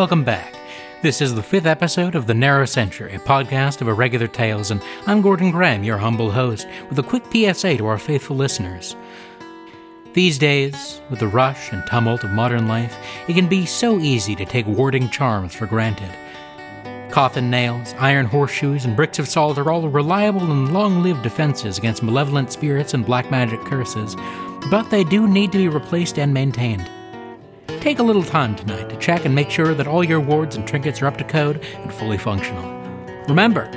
Welcome back. This is the fifth episode of The Narrow Century, a podcast of irregular tales, and I'm Gordon Graham, your humble host, with a quick PSA to our faithful listeners. These days, with the rush and tumult of modern life, it can be so easy to take warding charms for granted. Coffin nails, iron horseshoes, and bricks of salt are all reliable and long lived defenses against malevolent spirits and black magic curses, but they do need to be replaced and maintained. Take a little time tonight to check and make sure that all your wards and trinkets are up to code and fully functional. Remember,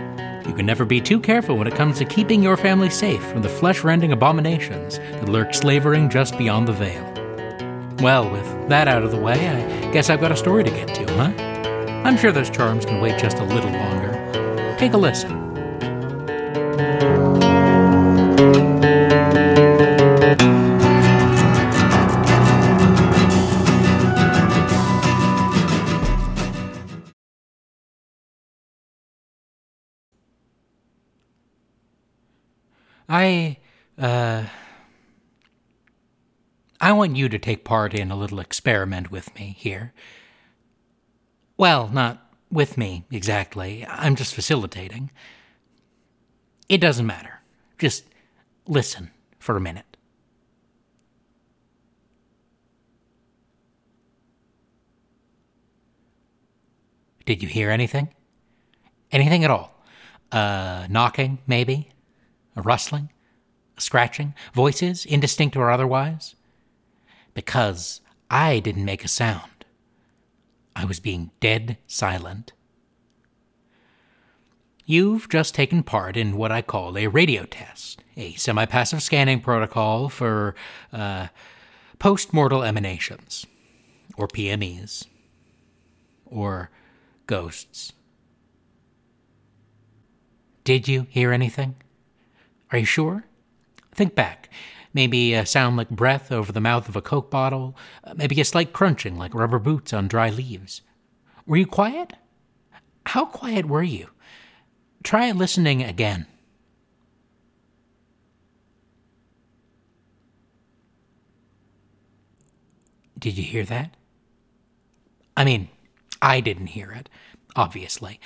you can never be too careful when it comes to keeping your family safe from the flesh rending abominations that lurk slavering just beyond the veil. Well, with that out of the way, I guess I've got a story to get to, huh? I'm sure those charms can wait just a little longer. Take a listen. I, uh, I want you to take part in a little experiment with me here. Well, not with me exactly. I'm just facilitating. It doesn't matter. Just listen for a minute. Did you hear anything? Anything at all? Uh, knocking, maybe? A rustling? A scratching? Voices, indistinct or otherwise? Because I didn't make a sound. I was being dead silent. You've just taken part in what I call a radio test, a semi passive scanning protocol for uh, post mortal emanations, or PMEs, or ghosts. Did you hear anything? Are you sure? Think back. Maybe a sound like breath over the mouth of a Coke bottle, uh, maybe a slight crunching like rubber boots on dry leaves. Were you quiet? How quiet were you? Try listening again. Did you hear that? I mean, I didn't hear it, obviously.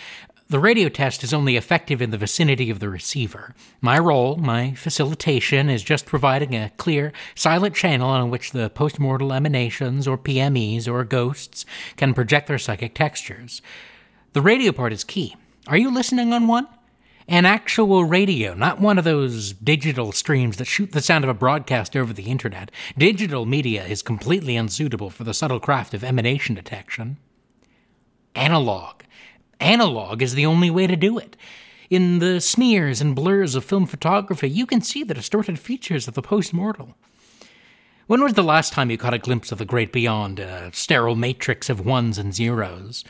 The radio test is only effective in the vicinity of the receiver. My role, my facilitation, is just providing a clear, silent channel on which the postmortal emanations, or PMEs, or ghosts can project their psychic textures. The radio part is key. Are you listening on one? An actual radio, not one of those digital streams that shoot the sound of a broadcast over the internet. Digital media is completely unsuitable for the subtle craft of emanation detection. Analog analog is the only way to do it. In the smears and blurs of film photography, you can see the distorted features of the postmortal. When was the last time you caught a glimpse of the great beyond, a sterile matrix of ones and zeros?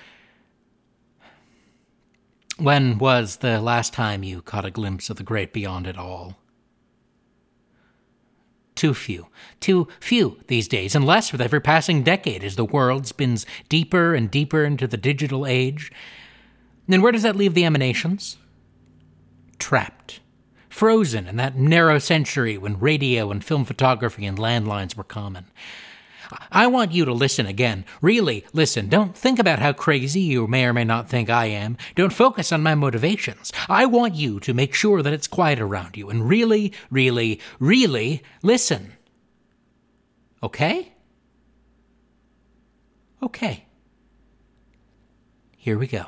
When was the last time you caught a glimpse of the great beyond at all? Too few. Too few these days, and less with every passing decade as the world spins deeper and deeper into the digital age then where does that leave the emanations? Trapped. Frozen in that narrow century when radio and film photography and landlines were common. I want you to listen again. Really listen. Don't think about how crazy you may or may not think I am. Don't focus on my motivations. I want you to make sure that it's quiet around you and really, really, really listen. Okay? Okay. Here we go.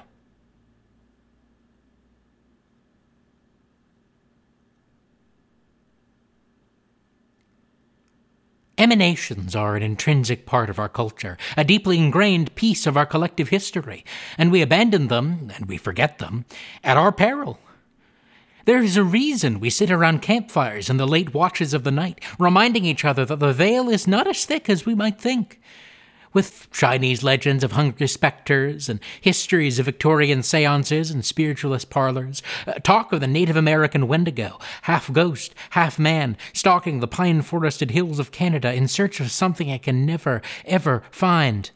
Emanations are an intrinsic part of our culture, a deeply ingrained piece of our collective history, and we abandon them, and we forget them, at our peril. There is a reason we sit around campfires in the late watches of the night, reminding each other that the veil is not as thick as we might think with Chinese legends of hungry specters and histories of Victorian seances and spiritualist parlors, uh, talk of the Native American Wendigo, half ghost, half man, stalking the pine forested hills of Canada in search of something it can never, ever find.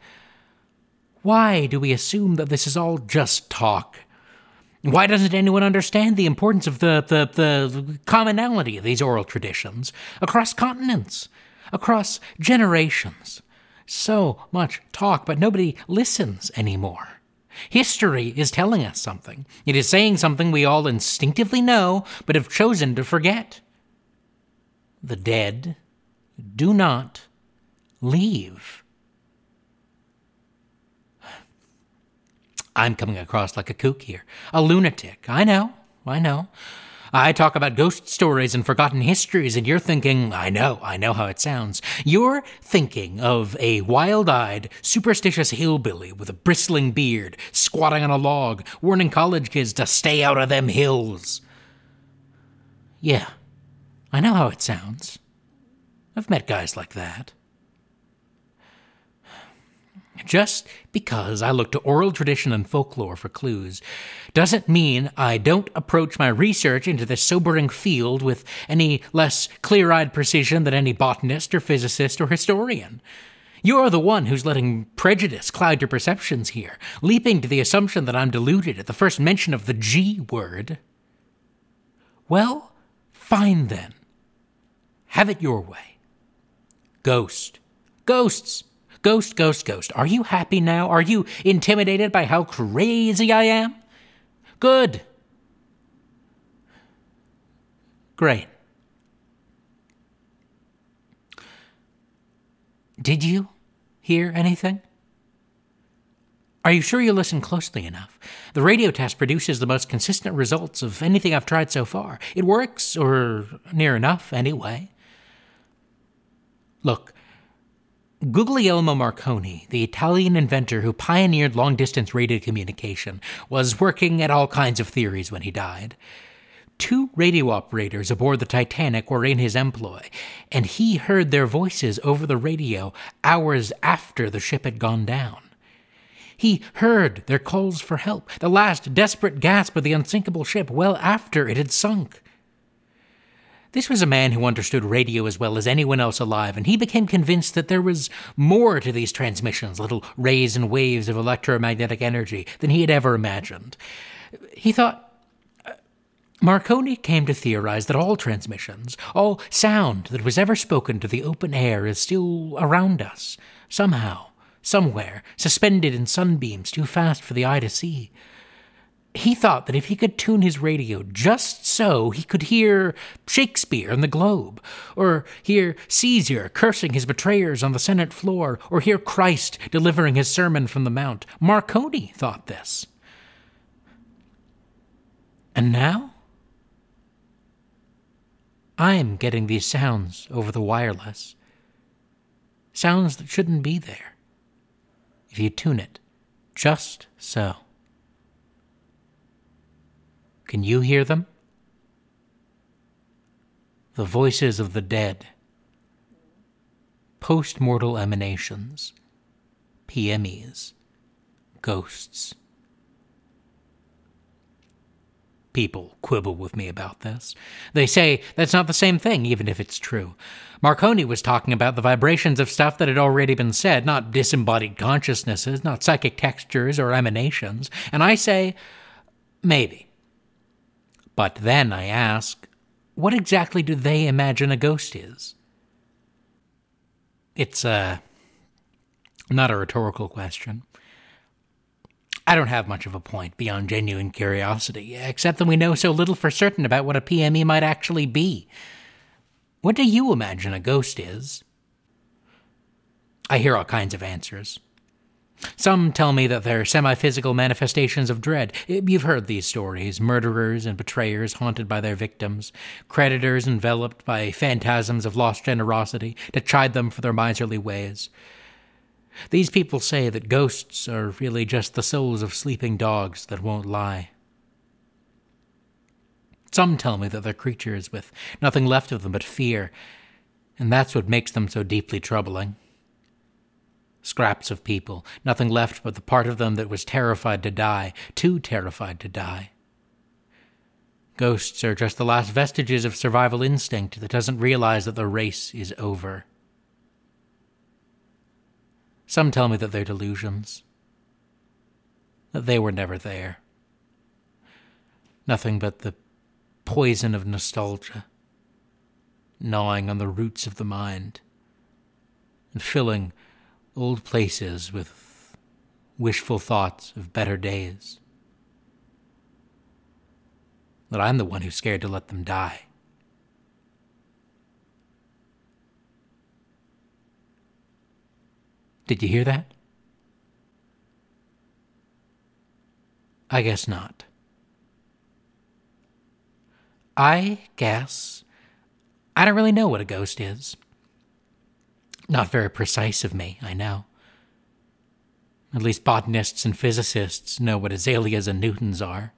Why do we assume that this is all just talk? Why doesn't anyone understand the importance of the, the, the commonality of these oral traditions across continents, across generations? So much talk, but nobody listens anymore. History is telling us something. It is saying something we all instinctively know, but have chosen to forget. The dead do not leave. I'm coming across like a kook here, a lunatic. I know, I know. I talk about ghost stories and forgotten histories, and you're thinking, I know, I know how it sounds. You're thinking of a wild eyed, superstitious hillbilly with a bristling beard, squatting on a log, warning college kids to stay out of them hills. Yeah, I know how it sounds. I've met guys like that. Just because I look to oral tradition and folklore for clues doesn't mean I don't approach my research into this sobering field with any less clear eyed precision than any botanist or physicist or historian. You're the one who's letting prejudice cloud your perceptions here, leaping to the assumption that I'm deluded at the first mention of the G word. Well, fine then. Have it your way. Ghost. Ghosts. Ghost, ghost, ghost. Are you happy now? Are you intimidated by how crazy I am? Good. Great. Did you hear anything? Are you sure you listened closely enough? The radio test produces the most consistent results of anything I've tried so far. It works, or near enough, anyway. Look, Guglielmo Marconi, the Italian inventor who pioneered long distance radio communication, was working at all kinds of theories when he died. Two radio operators aboard the Titanic were in his employ, and he heard their voices over the radio hours after the ship had gone down. He heard their calls for help, the last desperate gasp of the unsinkable ship, well after it had sunk. This was a man who understood radio as well as anyone else alive, and he became convinced that there was more to these transmissions, little rays and waves of electromagnetic energy, than he had ever imagined. He thought. Uh, Marconi came to theorize that all transmissions, all sound that was ever spoken to the open air, is still around us, somehow, somewhere, suspended in sunbeams too fast for the eye to see he thought that if he could tune his radio just so he could hear Shakespeare in the Globe, or hear Caesar cursing his betrayers on the Senate floor, or hear Christ delivering his sermon from the Mount, Marconi thought this. And now? I'm getting these sounds over the wireless. Sounds that shouldn't be there. If you tune it just so. Can you hear them? The voices of the dead, post mortal emanations, PMEs, ghosts. People quibble with me about this. They say that's not the same thing, even if it's true. Marconi was talking about the vibrations of stuff that had already been said, not disembodied consciousnesses, not psychic textures or emanations. And I say, maybe. But then I ask, what exactly do they imagine a ghost is? It's uh, not a rhetorical question. I don't have much of a point beyond genuine curiosity, except that we know so little for certain about what a PME might actually be. What do you imagine a ghost is? I hear all kinds of answers. Some tell me that they're semi physical manifestations of dread. You've heard these stories murderers and betrayers haunted by their victims, creditors enveloped by phantasms of lost generosity to chide them for their miserly ways. These people say that ghosts are really just the souls of sleeping dogs that won't lie. Some tell me that they're creatures with nothing left of them but fear, and that's what makes them so deeply troubling scraps of people, nothing left but the part of them that was terrified to die, too terrified to die. Ghosts are just the last vestiges of survival instinct that doesn't realize that the race is over. Some tell me that they're delusions, that they were never there. Nothing but the poison of nostalgia, gnawing on the roots of the mind, and filling old places with wishful thoughts of better days. That I'm the one who's scared to let them die. Did you hear that? I guess not. I guess I don't really know what a ghost is. Not very precise of me, I know. At least botanists and physicists know what azaleas and newtons are,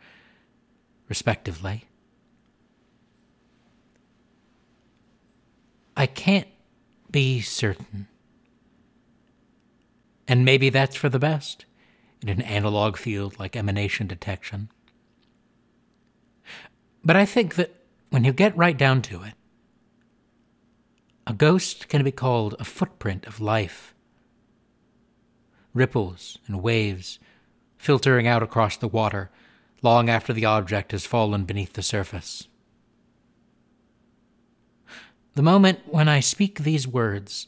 respectively. I can't be certain. And maybe that's for the best in an analog field like emanation detection. But I think that when you get right down to it, a ghost can be called a footprint of life. Ripples and waves filtering out across the water long after the object has fallen beneath the surface. The moment when I speak these words,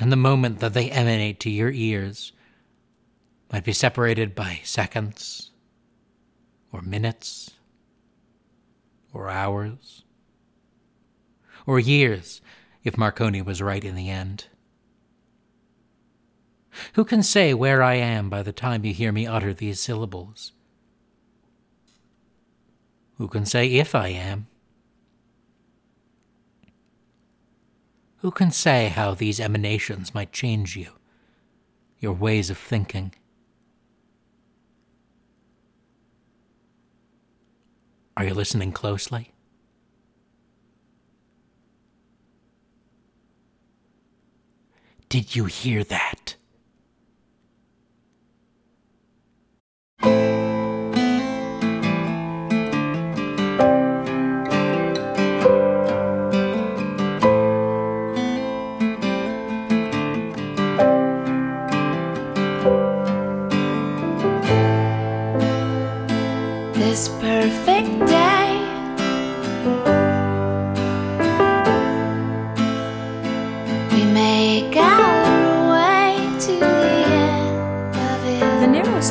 and the moment that they emanate to your ears, might be separated by seconds, or minutes, or hours, or years if Marconi was right in the end. Who can say where I am by the time you hear me utter these syllables? Who can say if I am? Who can say how these emanations might change you, your ways of thinking? Are you listening closely? Did you hear that?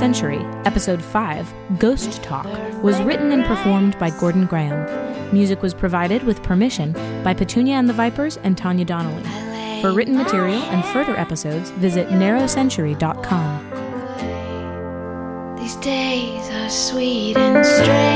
Century, Episode 5, Ghost Talk, was written and performed by Gordon Graham. Music was provided with permission by Petunia and the Vipers and Tanya Donnelly. For written material and further episodes, visit narrowcentury.com. These days are sweet and strange.